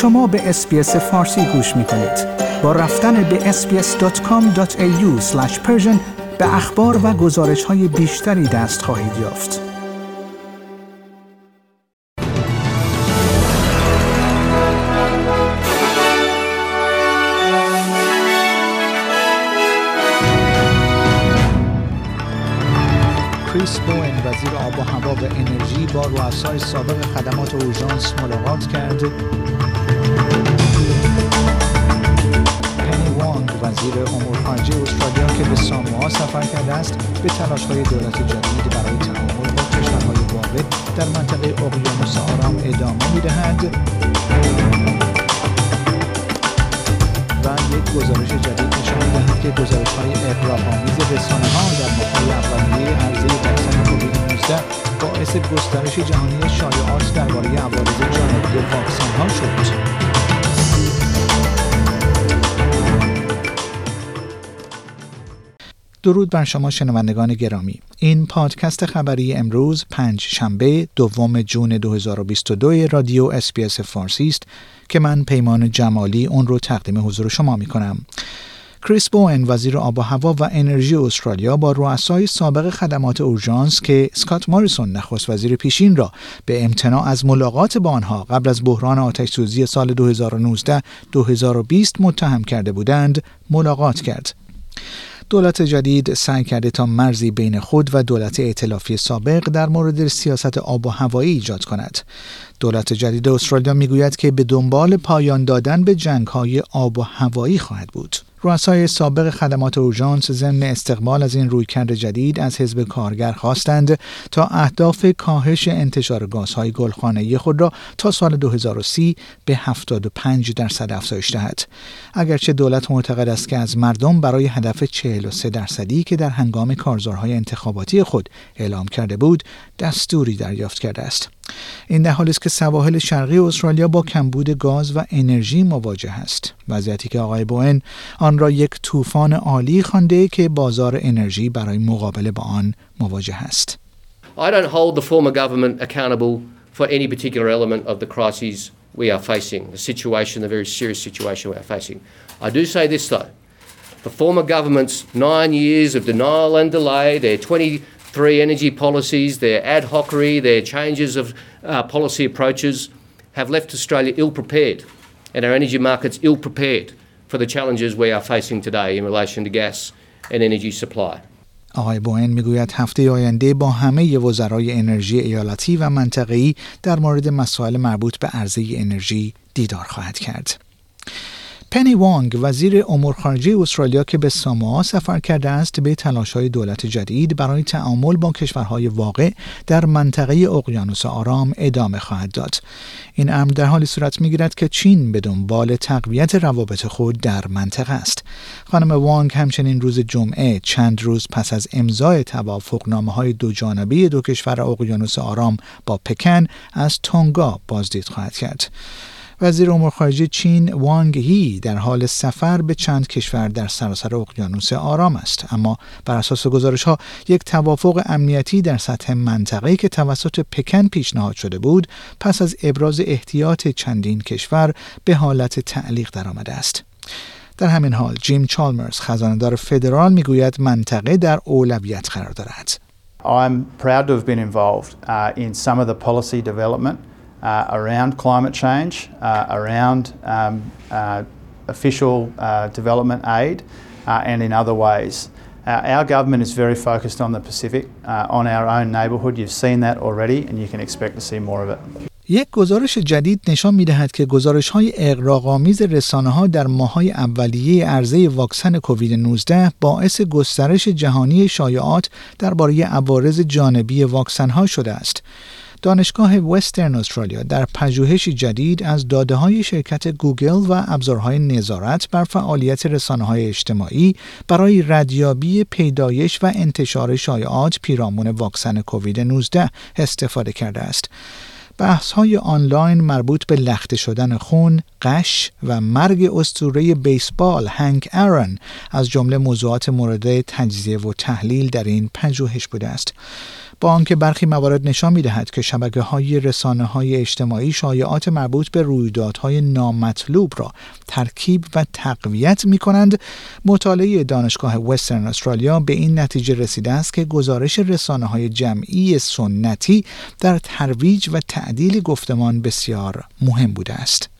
شما به SBS فارسی گوش می کنید. با رفتن به sbs.com.au به اخبار و گزارش های بیشتری دست خواهید یافت. کریس وزیر آب و هوا و انرژی با رؤسای سابق خدمات اورژانس ملاقات کرد وزیر امور خارجه استرالیا که به ساموآ سفر کرده است به تلاش های دولت جدید برای تعامل با کشورهای واقع در منطقه اقیانوس آرام ادامه می‌دهد و یک گزارش جدید نشان می‌دهد که گزارش های اقراق‌آمیز رسانه ها در ماه‌های اولیه عرضه واکسن کووید 19 باعث گسترش جهانی شایعات درباره عوارض جانبی واکسن ها شد. درود بر شما شنوندگان گرامی این پادکست خبری امروز پنج شنبه دوم جون 2022 رادیو SBS فارسی است که من پیمان جمالی اون رو تقدیم حضور شما می کنم. کریس بوئن وزیر آب و هوا و انرژی استرالیا با رؤسای سابق خدمات اورژانس که اسکات ماریسون نخست وزیر پیشین را به امتناع از ملاقات با آنها قبل از بحران آتش سوزی سال 2019-2020 متهم کرده بودند ملاقات کرد. دولت جدید سعی کرده تا مرزی بین خود و دولت ائتلافی سابق در مورد سیاست آب و هوایی ایجاد کند. دولت جدید استرالیا می‌گوید که به دنبال پایان دادن به جنگ های آب و هوایی خواهد بود. رؤسای سابق خدمات اورژانس ضمن استقبال از این رویکرد جدید از حزب کارگر خواستند تا اهداف کاهش انتشار گازهای گلخانه‌ای خود را تا سال 2030 به 75 درصد افزایش دهد اگرچه دولت معتقد است که از مردم برای هدف 43 درصدی که در هنگام کارزارهای انتخاباتی خود اعلام کرده بود دستوری دریافت کرده است این در حالی است که سواحل شرقی استرالیا با کمبود گاز و انرژی مواجه است وضعیتی که آقای بوئن آن را یک طوفان عالی خوانده که بازار انرژی برای مقابله با آن مواجه است I don't hold the former government accountable for any particular element of the crises we are facing, the situation, the very serious situation we are facing. I do say this though. The former government's nine years of denial and delay, their 20 three energy policies, their ad hocery, their changes of uh, policy approaches have left Australia ill prepared and our energy markets ill prepared for the challenges we are facing today in relation to gas and energy supply. آقای بوئن میگوید هفته آینده با همه وزرای انرژی ایالتی و منطقه‌ای در مورد مسائل مربوط به عرضه انرژی دیدار خواهد کرد. پنی وانگ وزیر امور خارجه استرالیا که به ساموآ سفر کرده است به های دولت جدید برای تعامل با کشورهای واقع در منطقه اقیانوس آرام ادامه خواهد داد. این امر در حالی صورت می‌گیرد که چین به دنبال تقویت روابط خود در منطقه است. خانم وانگ همچنین روز جمعه چند روز پس از امضای توافقنامه های دو جانبه دو کشور اقیانوس آرام با پکن از تونگا بازدید خواهد کرد. وزیر امور خارجه چین وانگ هی در حال سفر به چند کشور در سراسر اقیانوس آرام است. اما بر اساس گزارش ها یک توافق امنیتی در سطح منطقه‌ای که توسط پکن پیشنهاد شده بود پس از ابراز احتیاط چندین کشور به حالت تعلیق درآمده است. در همین حال جیم چالمرز خزاندار فدرال می‌گوید منطقه در اولویت قرار دارد. I'm proud to have been involved uh, in some of the policy development uh, around climate change, uh, around um, uh, official uh, development aid, uh, and in other ways. Uh, our government is very focused on the Pacific, on our own neighbourhood. You've seen that already, and you can expect to see more of it. یک گزارش جدید نشان می دهد که گزارش های اقراقامیز رسانه ها در ماهای اولیه عرضه واکسن کووید 19 باعث گسترش جهانی شایعات درباره عوارض جانبی واکسن ها شده است. دانشگاه وسترن استرالیا در پژوهشی جدید از داده های شرکت گوگل و ابزارهای نظارت بر فعالیت رسانه های اجتماعی برای ردیابی پیدایش و انتشار شایعات پیرامون واکسن کووید 19 استفاده کرده است. بحث های آنلاین مربوط به لخته شدن خون، قش و مرگ استوره بیسبال هنگ ارن از جمله موضوعات مورد تجزیه و تحلیل در این پژوهش بوده است. با آنکه برخی موارد نشان می‌دهد که شبکه های رسانه های اجتماعی شایعات مربوط به رویدادهای نامطلوب را ترکیب و تقویت می کنند مطالعه دانشگاه وسترن استرالیا به این نتیجه رسیده است که گزارش رسانه های جمعی سنتی در ترویج و تعدیل گفتمان بسیار مهم بوده است.